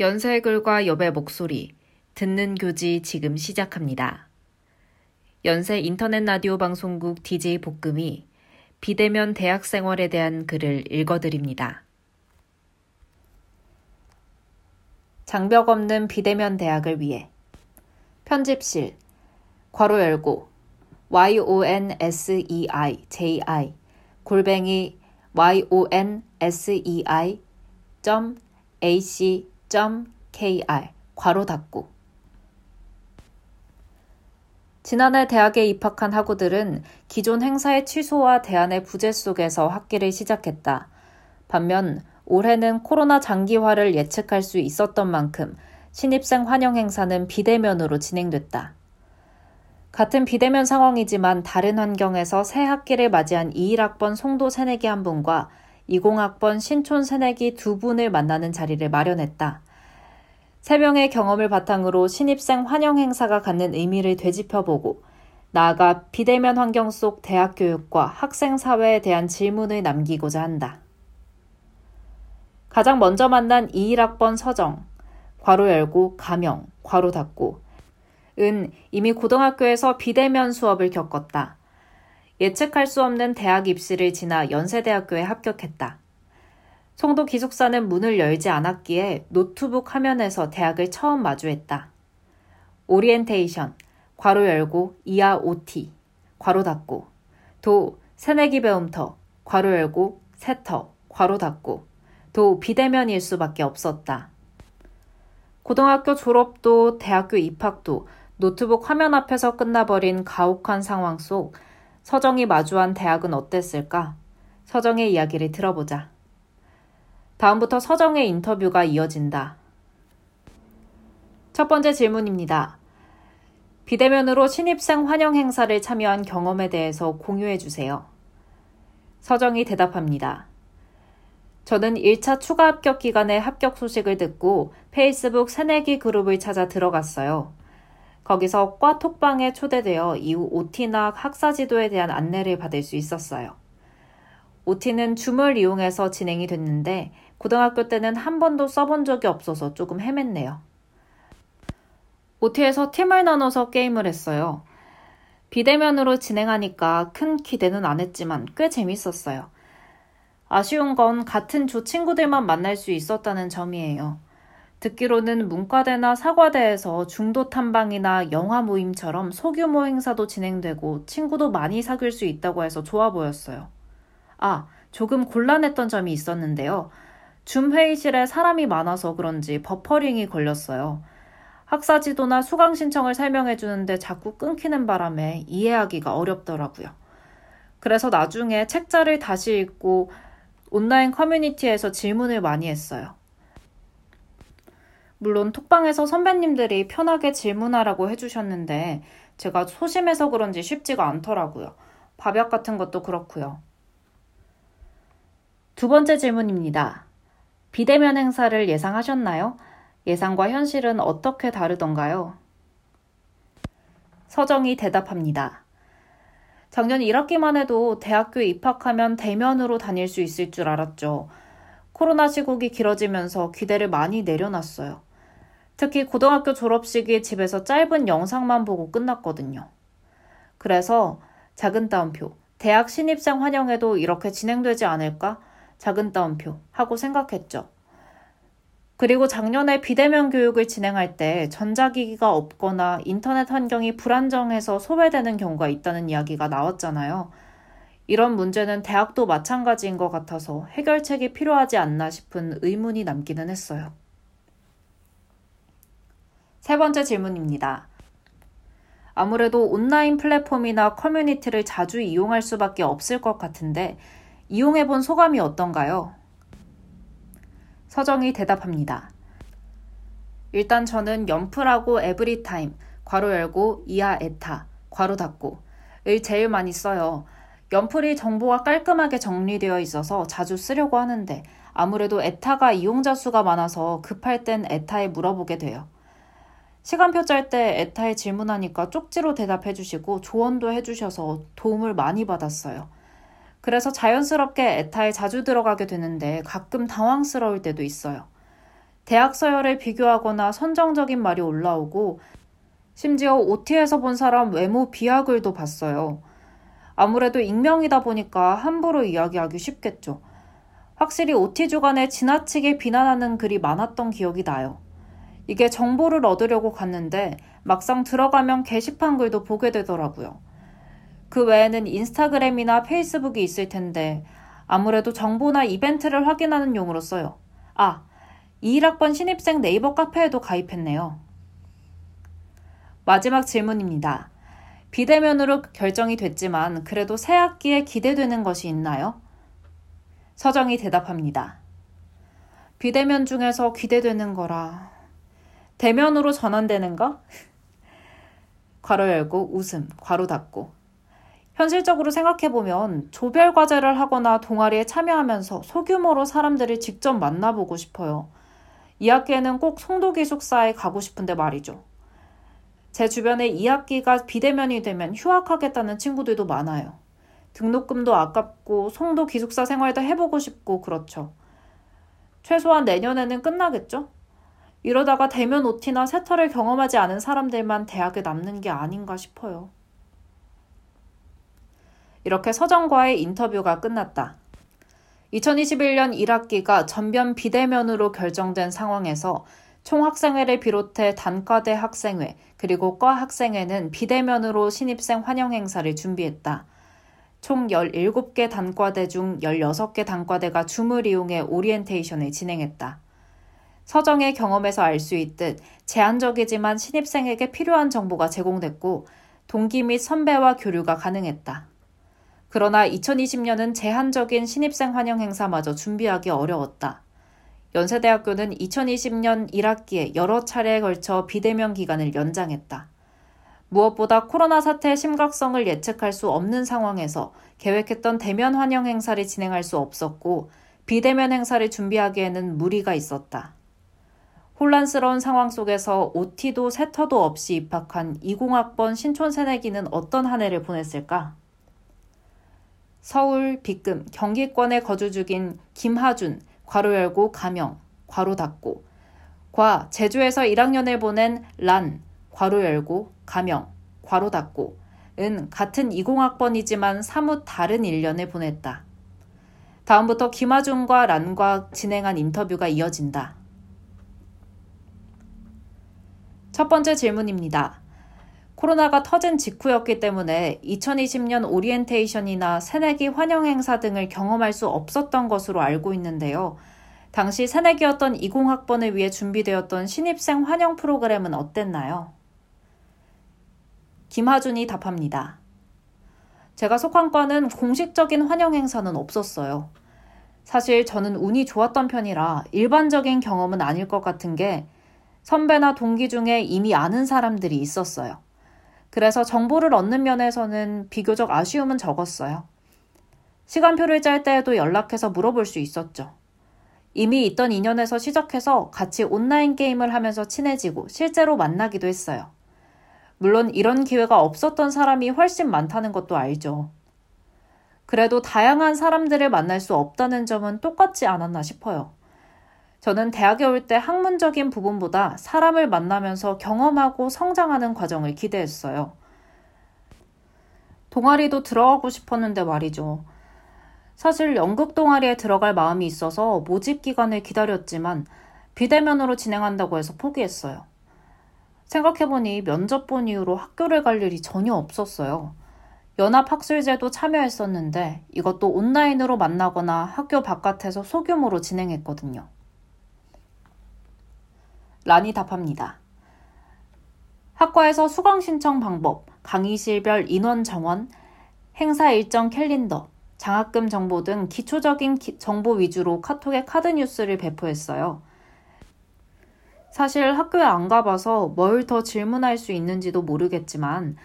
연세 글과 여배 목소리, 듣는 교지 지금 시작합니다. 연세 인터넷 라디오 방송국 DJ 볶음이 비대면 대학 생활에 대한 글을 읽어드립니다. 장벽 없는 비대면 대학을 위해 편집실 괄호 열고 yonsei 골뱅이 yonsei.ac.kr 괄호 닫고 지난해 대학에 입학한 학우들은 기존 행사의 취소와 대안의 부재 속에서 학기를 시작했다. 반면 올해는 코로나 장기화를 예측할 수 있었던 만큼 신입생 환영 행사는 비대면으로 진행됐다. 같은 비대면 상황이지만 다른 환경에서 새 학기를 맞이한 21학번 송도 새내기 한 분과 20학번 신촌 새내기 두 분을 만나는 자리를 마련했다. 세 명의 경험을 바탕으로 신입생 환영 행사가 갖는 의미를 되짚어보고 나아가 비대면 환경 속 대학 교육과 학생 사회에 대한 질문을 남기고자 한다. 가장 먼저 만난 21학번 서정, 괄호 열고 가명, 괄호 닫고 은 이미 고등학교에서 비대면 수업을 겪었다. 예측할 수 없는 대학 입시를 지나 연세대학교에 합격했다. 송도 기숙사는 문을 열지 않았기에 노트북 화면에서 대학을 처음 마주했다. 오리엔테이션, 괄호 열고 이하 OT, 괄호 닫고, 도 새내기 배움터, 괄호 열고 새터, 괄호 닫고, 도 비대면일 수밖에 없었다. 고등학교 졸업도 대학교 입학도 노트북 화면 앞에서 끝나버린 가혹한 상황 속 서정이 마주한 대학은 어땠을까? 서정의 이야기를 들어보자. 다음부터 서정의 인터뷰가 이어진다. 첫 번째 질문입니다. 비대면으로 신입생 환영 행사를 참여한 경험에 대해서 공유해 주세요. 서정이 대답합니다. 저는 1차 추가 합격 기간에 합격 소식을 듣고 페이스북 새내기 그룹을 찾아 들어갔어요. 거기서 과 톡방에 초대되어 이후 OT나 학사 지도에 대한 안내를 받을 수 있었어요. OT는 줌을 이용해서 진행이 됐는데 고등학교 때는 한 번도 써본 적이 없어서 조금 헤맸네요. OT에서 팀을 나눠서 게임을 했어요. 비대면으로 진행하니까 큰 기대는 안 했지만 꽤 재밌었어요. 아쉬운 건 같은 조 친구들만 만날 수 있었다는 점이에요. 듣기로는 문과대나 사과대에서 중도 탐방이나 영화 모임처럼 소규모 행사도 진행되고 친구도 많이 사귈 수 있다고 해서 좋아 보였어요. 아, 조금 곤란했던 점이 있었는데요. 줌 회의실에 사람이 많아서 그런지 버퍼링이 걸렸어요. 학사 지도나 수강 신청을 설명해 주는데 자꾸 끊기는 바람에 이해하기가 어렵더라고요. 그래서 나중에 책자를 다시 읽고 온라인 커뮤니티에서 질문을 많이 했어요. 물론 톡방에서 선배님들이 편하게 질문하라고 해주셨는데 제가 소심해서 그런지 쉽지가 않더라고요. 밥약 같은 것도 그렇고요. 두 번째 질문입니다. 비대면 행사를 예상하셨나요? 예상과 현실은 어떻게 다르던가요? 서정이 대답합니다. 작년 1학기만 해도 대학교에 입학하면 대면으로 다닐 수 있을 줄 알았죠. 코로나 시국이 길어지면서 기대를 많이 내려놨어요. 특히 고등학교 졸업식이 집에서 짧은 영상만 보고 끝났거든요. 그래서 작은 따옴표, 대학 신입생 환영회도 이렇게 진행되지 않을까? 작은 따옴표 하고 생각했죠. 그리고 작년에 비대면 교육을 진행할 때 전자기기가 없거나 인터넷 환경이 불안정해서 소외되는 경우가 있다는 이야기가 나왔잖아요. 이런 문제는 대학도 마찬가지인 것 같아서 해결책이 필요하지 않나 싶은 의문이 남기는 했어요. 세 번째 질문입니다. 아무래도 온라인 플랫폼이나 커뮤니티를 자주 이용할 수밖에 없을 것 같은데 이용해 본 소감이 어떤가요? 서정이 대답합니다. 일단 저는 연프라고 에브리타임, 괄호 열고 이하 에타, 괄호 닫고 을 제일 많이 써요. 연플이 정보가 깔끔하게 정리되어 있어서 자주 쓰려고 하는데 아무래도 에타가 이용자 수가 많아서 급할 땐 에타에 물어보게 돼요. 시간표 짤 때 에타에 질문하니까 쪽지로 대답해 주시고 조언도 해 주셔서 도움을 많이 받았어요. 그래서 자연스럽게 에타에 자주 들어가게 되는데 가끔 당황스러울 때도 있어요. 대학 서열을 비교하거나 선정적인 말이 올라오고 심지어 OT에서 본 사람 외모 비하글도 봤어요. 아무래도 익명이다 보니까 함부로 이야기하기 쉽겠죠. 확실히 OT 주간에 지나치게 비난하는 글이 많았던 기억이 나요. 이게 정보를 얻으려고 갔는데 막상 들어가면 게시판 글도 보게 되더라고요. 그 외에는 인스타그램이나 페이스북이 있을 텐데 아무래도 정보나 이벤트를 확인하는 용으로 써요. 아, 21학번 신입생 네이버 카페에도 가입했네요. 마지막 질문입니다. 비대면으로 결정이 됐지만 그래도 새 학기에 기대되는 것이 있나요? 서정이 대답합니다. 비대면 중에서 기대되는 거라. 대면으로 전환되는가? 괄호 열고 웃음, 괄호 닫고. 현실적으로 생각해보면 조별 과제를 하거나 동아리에 참여하면서 소규모로 사람들을 직접 만나보고 싶어요. 이 학기에는 꼭 송도 기숙사에 가고 싶은데 말이죠. 제 주변에 2학기가 비대면이 되면 휴학하겠다는 친구들도 많아요. 등록금도 아깝고 송도 기숙사 생활도 해보고 싶고 그렇죠. 최소한 내년에는 끝나겠죠? 이러다가 대면 OT나 세터를 경험하지 않은 사람들만 대학에 남는 게 아닌가 싶어요. 이렇게 서정과의 인터뷰가 끝났다. 2021년 1학기가 전변 비대면으로 결정된 상황에서 총학생회를 비롯해 단과대 학생회 그리고 과 학생회는 비대면으로 신입생 환영 행사를 준비했다. 총 17개 단과대 중 16개 단과대가 줌을 이용해 오리엔테이션을 진행했다. 서정의 경험에서 알 수 있듯 제한적이지만 신입생에게 필요한 정보가 제공됐고 동기 및 선배와 교류가 가능했다. 그러나 2020년은 제한적인 신입생 환영 행사마저 준비하기 어려웠다. 연세대학교는 2020년 1학기에 여러 차례에 걸쳐 비대면 기간을 연장했다. 무엇보다 코로나 사태의 심각성을 예측할 수 없는 상황에서 계획했던 대면 환영 행사를 진행할 수 없었고 비대면 행사를 준비하기에는 무리가 있었다. 혼란스러운 상황 속에서 OT도 세터도 없이 입학한 20학번 신촌 새내기는 어떤 한 해를 보냈을까? 서울, 빗금, 경기권에 거주 중인 김하준, 괄호 열고 가명, 괄호 닫고, 과 제주에서 1학년을 보낸 란, 괄호 열고 가명, 괄호 닫고, 은 같은 20학번이지만 사뭇 다른 1년을 보냈다. 다음부터 김하준과 란과 진행한 인터뷰가 이어진다. 첫 번째 질문입니다. 코로나가 터진 직후였기 때문에 2020년 오리엔테이션이나 새내기 환영 행사 등을 경험할 수 없었던 것으로 알고 있는데요. 당시 새내기였던 20학번을 위해 준비되었던 신입생 환영 프로그램은 어땠나요? 김하준이 답합니다. 제가 속한 과는 공식적인 환영 행사는 없었어요. 사실 저는 운이 좋았던 편이라 일반적인 경험은 아닐 것 같은 게 선배나 동기 중에 이미 아는 사람들이 있었어요. 그래서 정보를 얻는 면에서는 비교적 아쉬움은 적었어요. 시간표를 짤 때에도 연락해서 물어볼 수 있었죠. 이미 있던 인연에서 시작해서 같이 온라인 게임을 하면서 친해지고 실제로 만나기도 했어요. 물론 이런 기회가 없었던 사람이 훨씬 많다는 것도 알죠. 그래도 다양한 사람들을 만날 수 없다는 점은 똑같지 않았나 싶어요. 저는 대학에 올 때 학문적인 부분보다 사람을 만나면서 경험하고 성장하는 과정을 기대했어요. 동아리도 들어가고 싶었는데 말이죠. 사실 연극 동아리에 들어갈 마음이 있어서 모집 기간을 기다렸지만 비대면으로 진행한다고 해서 포기했어요. 생각해보니 면접 본 이후로 학교를 갈 일이 전혀 없었어요. 연합학술제도 참여했었는데 이것도 온라인으로 만나거나 학교 바깥에서 소규모로 진행했거든요. 란이 답합니다. 학과에서 수강 신청 방법, 강의실별 인원 정원, 행사 일정 캘린더, 장학금 정보 등 기초적인 기, 정보 위주로 카톡에 카드 뉴스를 배포했어요. 사실 학교에 안 가봐서 뭘 더 질문할 수 있는지도 모르겠지만,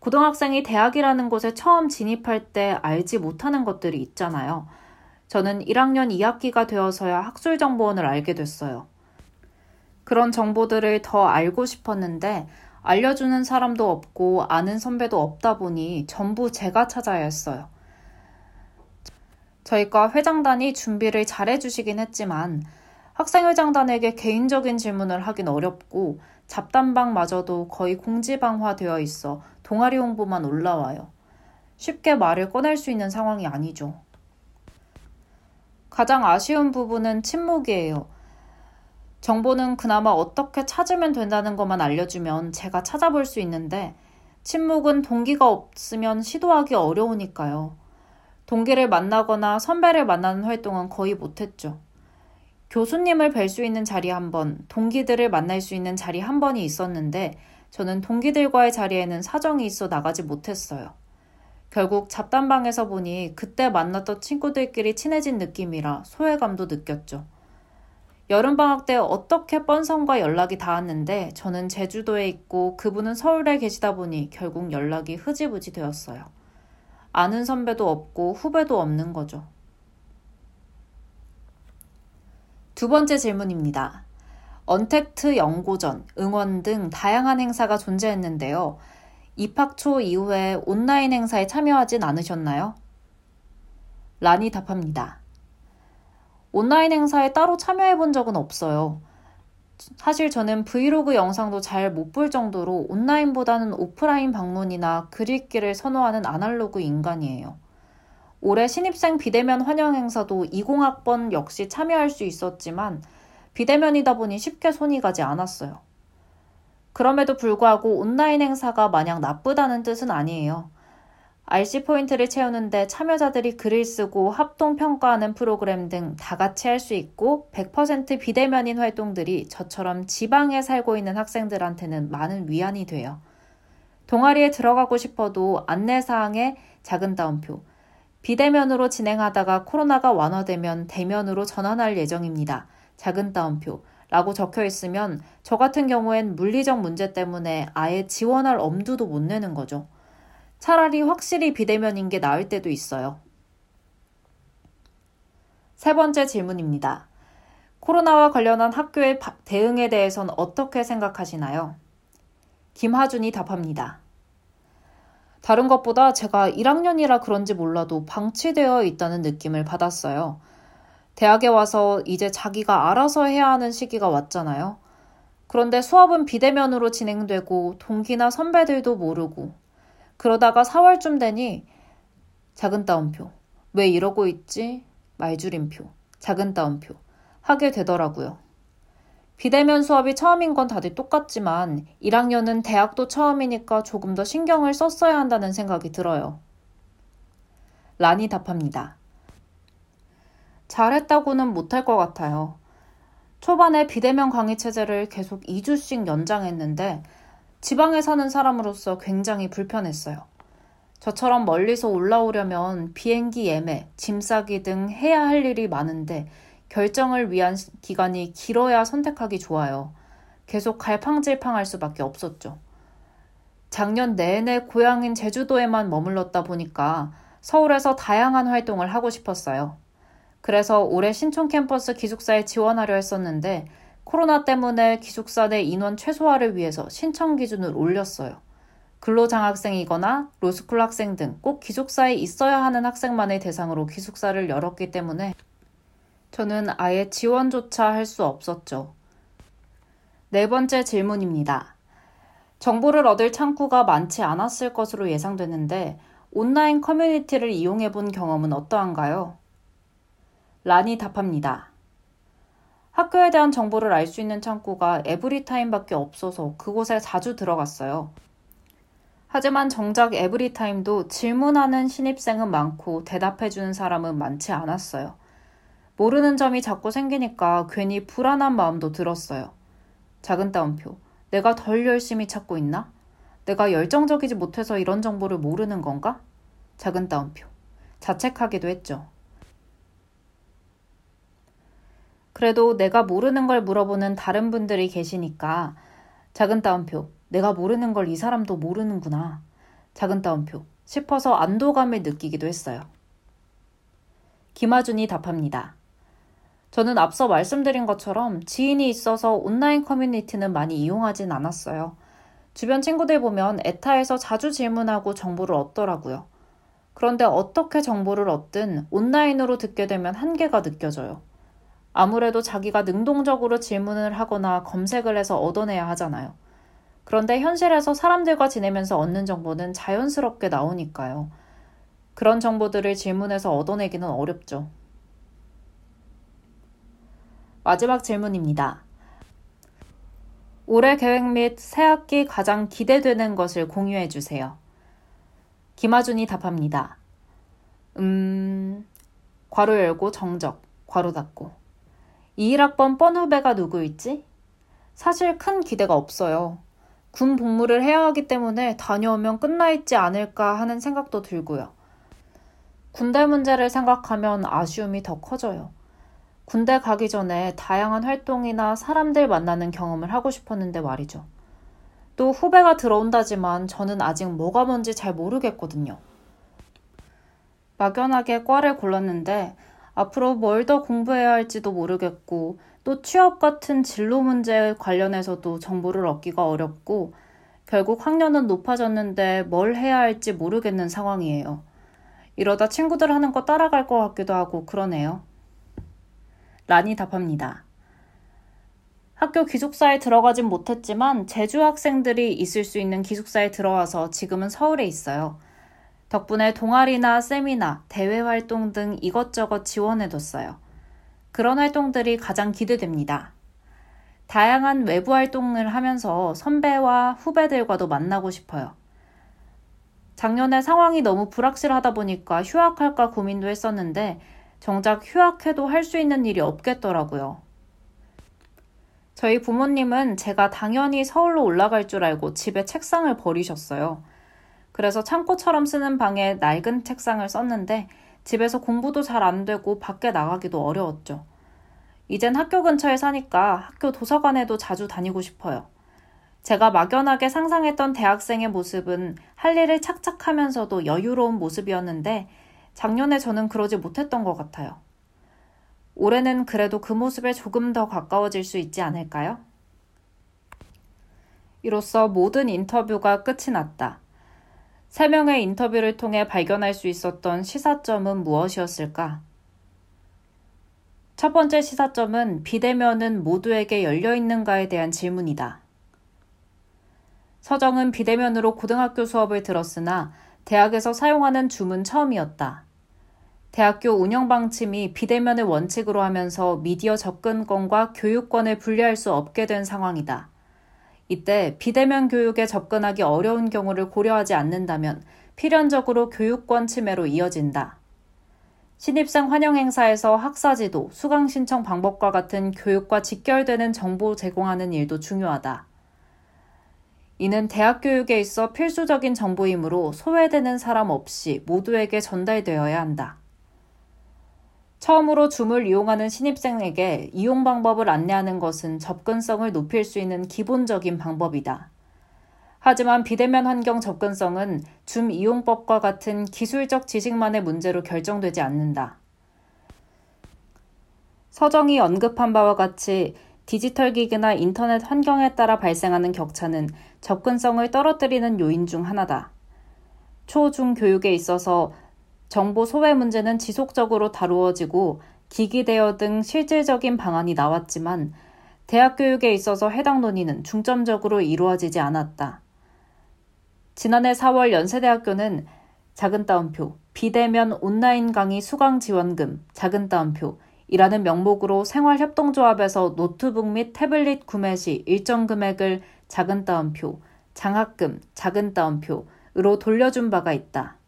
고등학생이 대학이라는 곳에 처음 진입할 때 알지 못하는 것들이 있잖아요. 저는 1학년 2학기가 되어서야 학술정보원을 알게 됐어요. 그런 정보들을 더 알고 싶었는데 알려주는 사람도 없고 아는 선배도 없다 보니 전부 제가 찾아야 했어요. 저희과 회장단이 준비를 잘 해주시긴 했지만 학생회장단에게 개인적인 질문을 하긴 어렵고 잡담방마저도 거의 공지방화되어 있어 동아리 홍보만 올라와요. 쉽게 말을 꺼낼 수 있는 상황이 아니죠. 가장 아쉬운 부분은 침묵이에요. 정보는 그나마 어떻게 찾으면 된다는 것만 알려주면 제가 찾아볼 수 있는데 침묵은 동기가 없으면 시도하기 어려우니까요. 동기를 만나거나 선배를 만나는 활동은 거의 못했죠. 교수님을 뵐 수 있는 자리 한 번, 동기들을 만날 수 있는 자리 한 번이 있었는데 저는 동기들과의 자리에는 사정이 있어 나가지 못했어요. 결국 잡담방에서 보니 그때 만났던 친구들끼리 친해진 느낌이라 소외감도 느꼈죠. 여름방학 때 어떻게 뻔성과 연락이 닿았는데 저는 제주도에 있고 그분은 서울에 계시다 보니 결국 연락이 흐지부지 되었어요. 아는 선배도 없고 후배도 없는 거죠. 두 번째 질문입니다. 언택트 연고전, 응원 등 다양한 행사가 존재했는데요. 입학 초 이후에 온라인 행사에 참여하진 않으셨나요? 란이 답합니다. 온라인 행사에 따로 참여해 본 적은 없어요. 사실 저는 브이로그 영상도 잘 못 볼 정도로 온라인보다는 오프라인 방문이나 글 읽기를 선호하는 아날로그 인간이에요. 올해 신입생 비대면 환영 행사도 20학번 역시 참여할 수 있었지만 비대면이다 보니 쉽게 손이 가지 않았어요. 그럼에도 불구하고 온라인 행사가 마냥 나쁘다는 뜻은 아니에요. RC 포인트를 채우는데 참여자들이 글을 쓰고 합동 평가하는 프로그램 등 다 같이 할 수 있고 100% 비대면인 활동들이 저처럼 지방에 살고 있는 학생들한테는 많은 위안이 돼요. 동아리에 들어가고 싶어도 안내사항에 작은 따옴표. 비대면으로 진행하다가 코로나가 완화되면 대면으로 전환할 예정입니다. 작은 따옴표. 라고 적혀 있으면 저 같은 경우엔 물리적 문제 때문에 아예 지원할 엄두도 못 내는 거죠. 차라리 확실히 비대면인 게 나을 때도 있어요. 세 번째 질문입니다. 코로나와 관련한 학교의 대응에 대해선 어떻게 생각하시나요? 김하준이 답합니다. 다른 것보다 제가 1학년이라 그런지 몰라도 방치되어 있다는 느낌을 받았어요. 대학에 와서 이제 자기가 알아서 해야 하는 시기가 왔잖아요. 그런데 수업은 비대면으로 진행되고 동기나 선배들도 모르고 그러다가 4월쯤 되니 작은 따옴표. 왜 이러고 있지? 말줄임표. 작은 따옴표. 하게 되더라고요. 비대면 수업이 처음인 건 다들 똑같지만 1학년은 대학도 처음이니까 조금 더 신경을 썼어야 한다는 생각이 들어요. 란이 답합니다. 잘했다고는 못할 것 같아요. 초반에 비대면 강의 체제를 계속 2주씩 연장했는데 지방에 사는 사람으로서 굉장히 불편했어요. 저처럼 멀리서 올라오려면 비행기 예매, 짐 싸기 등 해야 할 일이 많은데 결정을 위한 기간이 길어야 선택하기 좋아요. 계속 갈팡질팡할 수밖에 없었죠. 작년 내내 고향인 제주도에만 머물렀다 보니까 서울에서 다양한 활동을 하고 싶었어요. 그래서 올해 신촌 캠퍼스 기숙사에 지원하려 했었는데 코로나 때문에 기숙사 내 인원 최소화를 위해서 신청 기준을 올렸어요. 근로장학생이거나 로스쿨 학생 등 꼭 기숙사에 있어야 하는 학생만을 대상으로 기숙사를 열었기 때문에 저는 아예 지원조차 할 수 없었죠. 네 번째 질문입니다. 정보를 얻을 창구가 많지 않았을 것으로 예상되는데 온라인 커뮤니티를 이용해 본 경험은 어떠한가요? 란이 답합니다. 학교에 대한 정보를 알 수 있는 창구가 에브리타임밖에 없어서 그곳에 자주 들어갔어요. 하지만 정작 에브리타임도 질문하는 신입생은 많고 대답해주는 사람은 많지 않았어요. 모르는 점이 자꾸 생기니까 괜히 불안한 마음도 들었어요. 작은 따옴표. 내가 덜 열심히 찾고 있나? 내가 열정적이지 못해서 이런 정보를 모르는 건가? 작은 따옴표. 자책하기도 했죠. 그래도 내가 모르는 걸 물어보는 다른 분들이 계시니까 작은 따옴표. 내가 모르는 걸 이 사람도 모르는구나. 작은 따옴표. 싶어서 안도감을 느끼기도 했어요. 김하준이 답합니다. 저는 앞서 말씀드린 것처럼 지인이 있어서 온라인 커뮤니티는 많이 이용하진 않았어요. 주변 친구들 보면 에타에서 자주 질문하고 정보를 얻더라고요. 그런데 어떻게 정보를 얻든 온라인으로 듣게 되면 한계가 느껴져요. 아무래도 자기가 능동적으로 질문을 하거나 검색을 해서 얻어내야 하잖아요. 그런데 현실에서 사람들과 지내면서 얻는 정보는 자연스럽게 나오니까요. 그런 정보들을 질문해서 얻어내기는 어렵죠. 마지막 질문입니다. 올해 계획 및 새학기 가장 기대되는 것을 공유해 주세요. 김하준이 답합니다. 음, 괄호 열고 정적, 괄호 닫고. 21학번 뻔 후배가 누구일지? 사실 큰 기대가 없어요. 군 복무를 해야 하기 때문에 다녀오면 끝나 있지 않을까 하는 생각도 들고요. 군대 문제를 생각하면 아쉬움이 더 커져요. 군대 가기 전에 다양한 활동이나 사람들 만나는 경험을 하고 싶었는데 말이죠. 또 후배가 들어온다지만 저는 아직 뭐가 뭔지 잘 모르겠거든요. 막연하게 과를 골랐는데 앞으로 뭘 더 공부해야 할지도 모르겠고 또 취업 같은 진로 문제 관련해서도 정보를 얻기가 어렵고 결국 학년은 높아졌는데 뭘 해야 할지 모르겠는 상황이에요. 이러다 친구들 하는 거 따라갈 것 같기도 하고 그러네요. 란이 답합니다. 학교 기숙사에 들어가진 못했지만 제주 학생들이 있을 수 있는 기숙사에 들어와서 지금은 서울에 있어요. 덕분에 동아리나 세미나, 대외 활동 등 이것저것 지원해뒀어요. 그런 활동들이 가장 기대됩니다. 다양한 외부 활동을 하면서 선배와 후배들과도 만나고 싶어요. 작년에 상황이 너무 불확실하다 보니까 휴학할까 고민도 했었는데 정작 휴학해도 할 수 있는 일이 없겠더라고요. 저희 부모님은 제가 당연히 서울로 올라갈 줄 알고 집에 책상을 버리셨어요. 그래서 창고처럼 쓰는 방에 낡은 책상을 썼는데 집에서 공부도 잘 안 되고 밖에 나가기도 어려웠죠. 이젠 학교 근처에 사니까 학교 도서관에도 자주 다니고 싶어요. 제가 막연하게 상상했던 대학생의 모습은 할 일을 착착 하면서도 여유로운 모습이었는데 작년에 저는 그러지 못했던 것 같아요. 올해는 그래도 그 모습에 조금 더 가까워질 수 있지 않을까요? 이로써 모든 인터뷰가 끝이 났다. 세 명의 인터뷰를 통해 발견할 수 있었던 시사점은 무엇이었을까? 첫 번째 시사점은 비대면은 모두에게 열려 있는가에 대한 질문이다. 서정은 비대면으로 고등학교 수업을 들었으나 대학에서 사용하는 줌은 처음이었다. 대학교 운영 방침이 비대면을 원칙으로 하면서 미디어 접근권과 교육권을 분리할 수 없게 된 상황이다. 이때 비대면 교육에 접근하기 어려운 경우를 고려하지 않는다면 필연적으로 교육권 침해로 이어진다. 신입생 환영 행사에서 학사 지도, 수강 신청 방법과 같은 교육과 직결되는 정보 제공하는 일도 중요하다. 이는 대학 교육에 있어 필수적인 정보이므로 소외되는 사람 없이 모두에게 전달되어야 한다. 처음으로 줌을 이용하는 신입생에게 이용 방법을 안내하는 것은 접근성을 높일 수 있는 기본적인 방법이다. 하지만 비대면 환경 접근성은 줌 이용법과 같은 기술적 지식만의 문제로 결정되지 않는다. 서정이 언급한 바와 같이 디지털 기기나 인터넷 환경에 따라 발생하는 격차는 접근성을 떨어뜨리는 요인 중 하나다. 초, 중 교육에 있어서 정보 소외 문제는 지속적으로 다루어지고 기기 대여 등 실질적인 방안이 나왔지만 대학 교육에 있어서 해당 논의는 중점적으로 이루어지지 않았다. 지난해 4월 연세대학교는 작은 따옴표, 비대면 온라인 강의 수강 지원금, 작은 따옴표, 이라는 명목으로 생활협동조합에서 노트북 및 태블릿 구매 시 일정 금액을 작은 따옴표, 장학금, 작은 따옴표로 돌려준 바가 있다.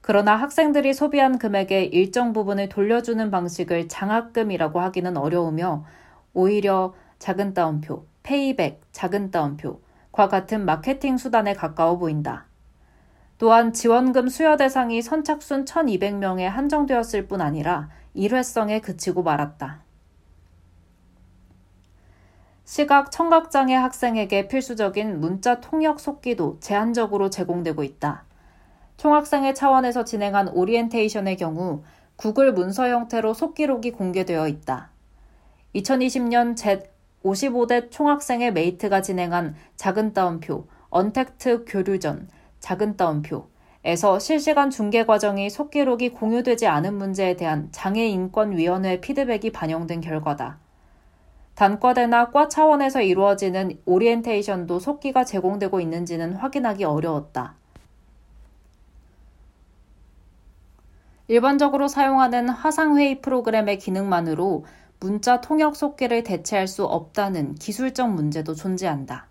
그러나 학생들이 소비한 금액의 일정 부분을 돌려주는 방식을 장학금이라고 하기는 어려우며 오히려 작은 따옴표, payback, 작은 따옴표, 과 같은 마케팅 수단에 가까워 보인다. 또한 지원금 수여 대상이 선착순 1,200명에 한정되었을 뿐 아니라 일회성에 그치고 말았다. 시각 청각장애 학생에게 필수적인 문자 통역 속기도 제한적으로 제공되고 있다. 총학생회 차원에서 진행한 오리엔테이션의 경우 구글 문서 형태로 속기록이 공개되어 있다. 2020년 제 55대 총학생회 메이트가 진행한 작은 따옴표, 언택트 교류전, 작은 따옴표, 에서 실시간 중계 과정이 속기록이 공유되지 않은 문제에 대한 장애인권위원회 피드백이 반영된 결과다. 단과대나 과 차원에서 이루어지는 오리엔테이션도 속기가 제공되고 있는지는 확인하기 어려웠다. 일반적으로 사용하는 화상회의 프로그램의 기능만으로 문자 통역 속기를 대체할 수 없다는 기술적 문제도 존재한다.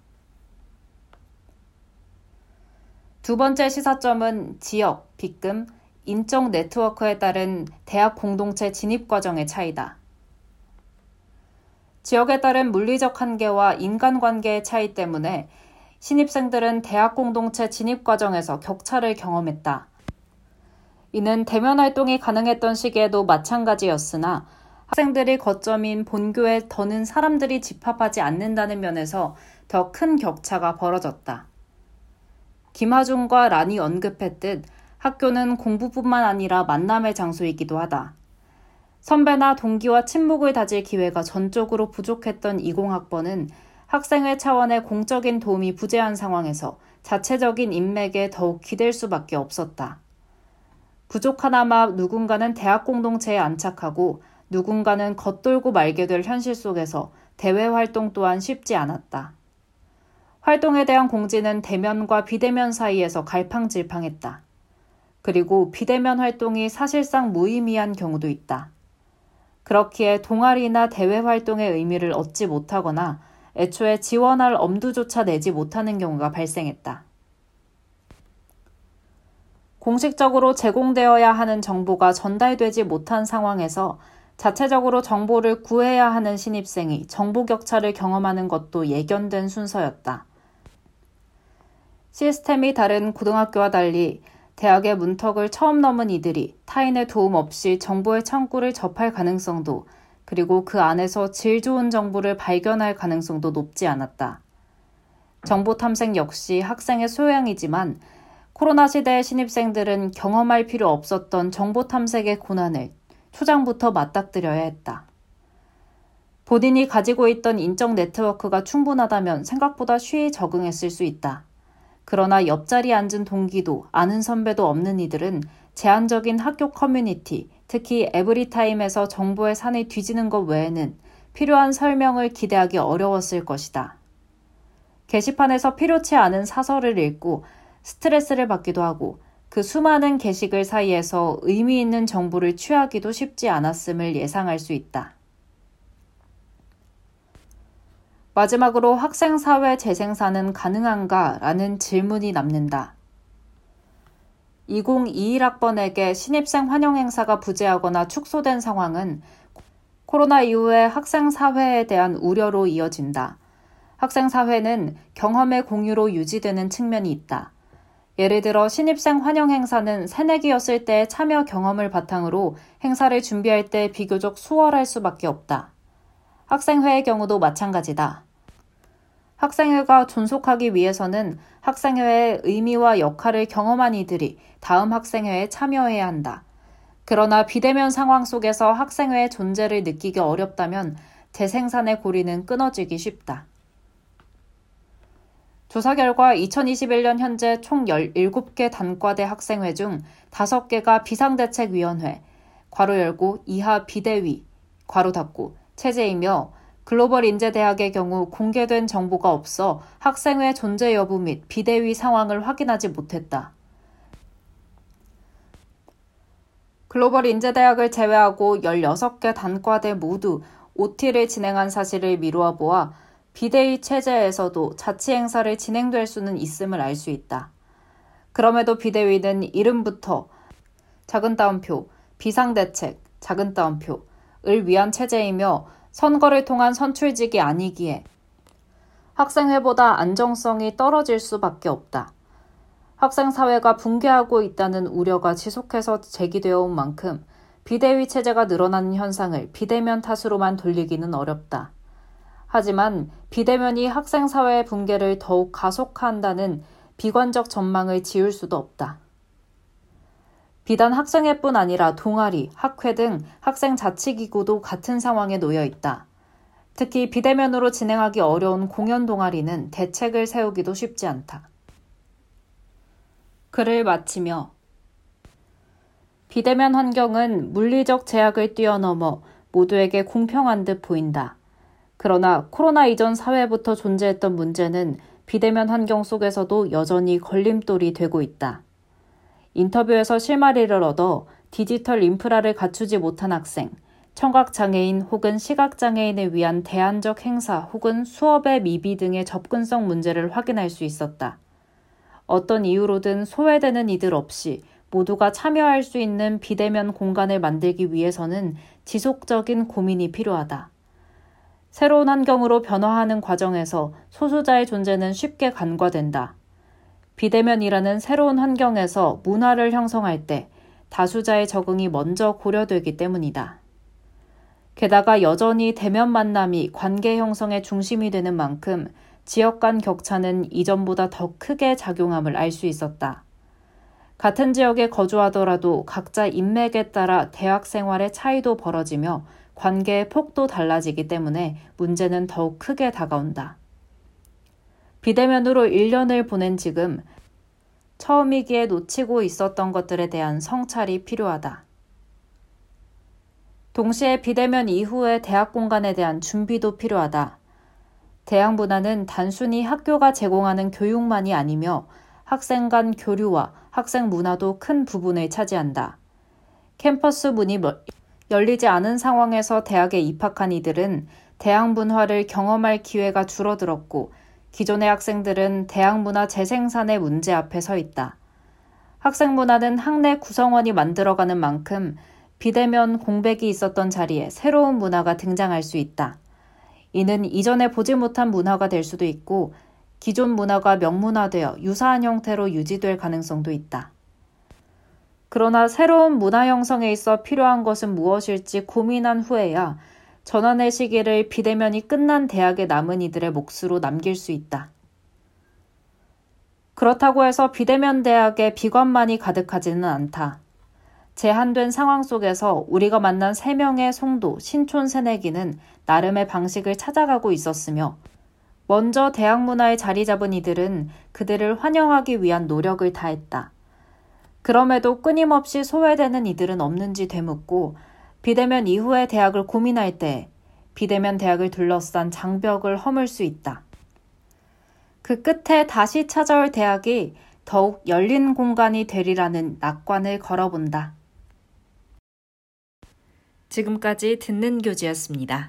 두 번째 시사점은 지역, 빗금, 인적 네트워크에 따른 대학 공동체 진입 과정의 차이다. 지역에 따른 물리적 한계와 인간관계의 차이 때문에 신입생들은 대학 공동체 진입 과정에서 격차를 경험했다. 이는 대면 활동이 가능했던 시기에도 마찬가지였으나 학생들이 거점인 본교에 더는 사람들이 집합하지 않는다는 면에서 더 큰 격차가 벌어졌다. 김하중과 란이 언급했듯 학교는 공부뿐만 아니라 만남의 장소이기도 하다. 선배나 동기와 친목을 다질 기회가 전적으로 부족했던 20학번은 학생회 차원의 공적인 도움이 부재한 상황에서 자체적인 인맥에 더욱 기댈 수밖에 없었다. 부족 하나마 누군가는 대학 공동체에 안착하고 누군가는 겉돌고 말게 될 현실 속에서 대외 활동 또한 쉽지 않았다. 활동에 대한 공지는 대면과 비대면 사이에서 갈팡질팡했다. 그리고 비대면 활동이 사실상 무의미한 경우도 있다. 그렇기에 동아리나 대외 활동의 의미를 얻지 못하거나 애초에 지원할 엄두조차 내지 못하는 경우가 발생했다. 공식적으로 제공되어야 하는 정보가 전달되지 못한 상황에서 자체적으로 정보를 구해야 하는 신입생이 정보 격차를 경험하는 것도 예견된 순서였다. 시스템이 다른 고등학교와 달리 대학의 문턱을 처음 넘은 이들이 타인의 도움 없이 정보의 창구를 접할 가능성도 그리고 그 안에서 질 좋은 정보를 발견할 가능성도 높지 않았다. 정보 탐색 역시 학생의 소양이지만 코로나 시대의 신입생들은 경험할 필요 없었던 정보 탐색의 고난을 초장부터 맞닥뜨려야 했다. 본인이 가지고 있던 인적 네트워크가 충분하다면 생각보다 쉬이 적응했을 수 있다. 그러나 옆자리에 앉은 동기도 아는 선배도 없는 이들은 제한적인 학교 커뮤니티, 특히 에브리타임에서 정보의 산을 뒤지는 것 외에는 필요한 설명을 기대하기 어려웠을 것이다. 게시판에서 필요치 않은 사설을 읽고 스트레스를 받기도 하고 그 수많은 게시글 사이에서 의미 있는 정보를 취하기도 쉽지 않았음을 예상할 수 있다. 마지막으로 학생사회 재생산은 가능한가? 라는 질문이 남는다. 2021학번에게 신입생 환영 행사가 부재하거나 축소된 상황은 코로나 이후에 학생사회에 대한 우려로 이어진다. 학생사회는 경험의 공유로 유지되는 측면이 있다. 예를 들어 신입생 환영 행사는 새내기였을 때 참여 경험을 바탕으로 행사를 준비할 때 비교적 수월할 수밖에 없다. 학생회의 경우도 마찬가지다. 학생회가 존속하기 위해서는 학생회의 의미와 역할을 경험한 이들이 다음 학생회에 참여해야 한다. 그러나 비대면 상황 속에서 학생회의 존재를 느끼기 어렵다면 재생산의 고리는 끊어지기 쉽다. 조사 결과 2021년 현재 총 17개 단과대 학생회 중 5개가 비상대책위원회, 괄호 열고 이하 비대위, 괄호 닫고 체제이며 글로벌 인재대학의 경우 공개된 정보가 없어 학생회 존재 여부 및 비대위 상황을 확인하지 못했다. 글로벌 인재대학을 제외하고 16개 단과대 모두 OT를 진행한 사실을 미루어 보아 비대위 체제에서도 자치 행사를 진행될 수는 있음을 알 수 있다. 그럼에도 비대위는 이름부터 작은 따옴표, 비상대책, 작은 따옴표를 위한 체제이며 선거를 통한 선출직이 아니기에 학생회보다 안정성이 떨어질 수밖에 없다. 학생사회가 붕괴하고 있다는 우려가 지속해서 제기되어 온 만큼 비대위 체제가 늘어나는 현상을 비대면 탓으로만 돌리기는 어렵다. 하지만 비대면이 학생 사회의 붕괴를 더욱 가속화한다는 비관적 전망을 지울 수도 없다. 비단 학생회 뿐 아니라 동아리, 학회 등 학생 자치기구도 같은 상황에 놓여 있다. 특히 비대면으로 진행하기 어려운 공연 동아리는 대책을 세우기도 쉽지 않다. 글을 마치며 비대면 환경은 물리적 제약을 뛰어넘어 모두에게 공평한 듯 보인다. 그러나 코로나 이전 사회부터 존재했던 문제는 비대면 환경 속에서도 여전히 걸림돌이 되고 있다. 인터뷰에서 실마리를 얻어 디지털 인프라를 갖추지 못한 학생, 청각장애인 혹은 시각장애인에 위한 대안적 행사 혹은 수업의 미비 등의 접근성 문제를 확인할 수 있었다. 어떤 이유로든 소외되는 이들 없이 모두가 참여할 수 있는 비대면 공간을 만들기 위해서는 지속적인 고민이 필요하다. 새로운 환경으로 변화하는 과정에서 소수자의 존재는 쉽게 간과된다. 비대면이라는 새로운 환경에서 문화를 형성할 때 다수자의 적응이 먼저 고려되기 때문이다. 게다가 여전히 대면 만남이 관계 형성의 중심이 되는 만큼 지역 간 격차는 이전보다 더 크게 작용함을 알 수 있었다. 같은 지역에 거주하더라도 각자 인맥에 따라 대학 생활의 차이도 벌어지며 관계의 폭도 달라지기 때문에 문제는 더욱 크게 다가온다. 비대면으로 1년을 보낸 지금 처음이기에 놓치고 있었던 것들에 대한 성찰이 필요하다. 동시에 비대면 이후의 대학 공간에 대한 준비도 필요하다. 대학 문화는 단순히 학교가 제공하는 교육만이 아니며 학생 간 교류와 학생 문화도 큰 부분을 차지한다. 캠퍼스 문이 열리지 않은 상황에서 대학에 입학한 이들은 대학 문화를 경험할 기회가 줄어들었고 기존의 학생들은 대학 문화 재생산의 문제 앞에 서 있다. 학생 문화는 학내 구성원이 만들어가는 만큼 비대면 공백이 있었던 자리에 새로운 문화가 등장할 수 있다. 이는 이전에 보지 못한 문화가 될 수도 있고 기존 문화가 명문화되어 유사한 형태로 유지될 가능성도 있다. 그러나 새로운 문화 형성에 있어 필요한 것은 무엇일지 고민한 후에야 전환의 시기를 비대면이 끝난 대학에 남은 이들의 몫으로 남길 수 있다. 그렇다고 해서 비대면 대학에 비관만이 가득하지는 않다. 제한된 상황 속에서 우리가 만난 세 명의 송도, 신촌 새내기는 나름의 방식을 찾아가고 있었으며 먼저 대학 문화에 자리 잡은 이들은 그들을 환영하기 위한 노력을 다했다. 그럼에도 끊임없이 소외되는 이들은 없는지 되묻고 비대면 이후의 대학을 고민할 때 비대면 대학을 둘러싼 장벽을 허물 수 있다. 그 끝에 다시 찾아올 대학이 더욱 열린 공간이 되리라는 낙관을 걸어본다. 지금까지 듣는 교지였습니다.